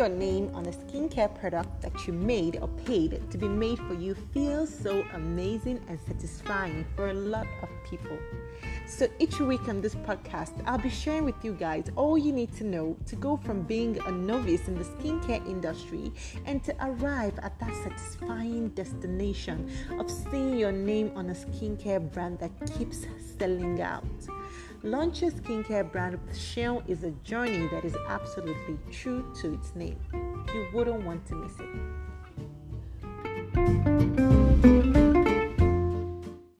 your name on a skincare product that you made or paid to be made for you feels so amazing and satisfying for a lot of people. So each week on this podcast, I'll be sharing with you guys all you need to know to go from being a novice in the skincare industry and to arrive at that satisfying destination of seeing your name on a skincare brand that keeps selling out. Launch a skincare brand with Shell is a journey that is absolutely true to its name. You wouldn't want to miss it.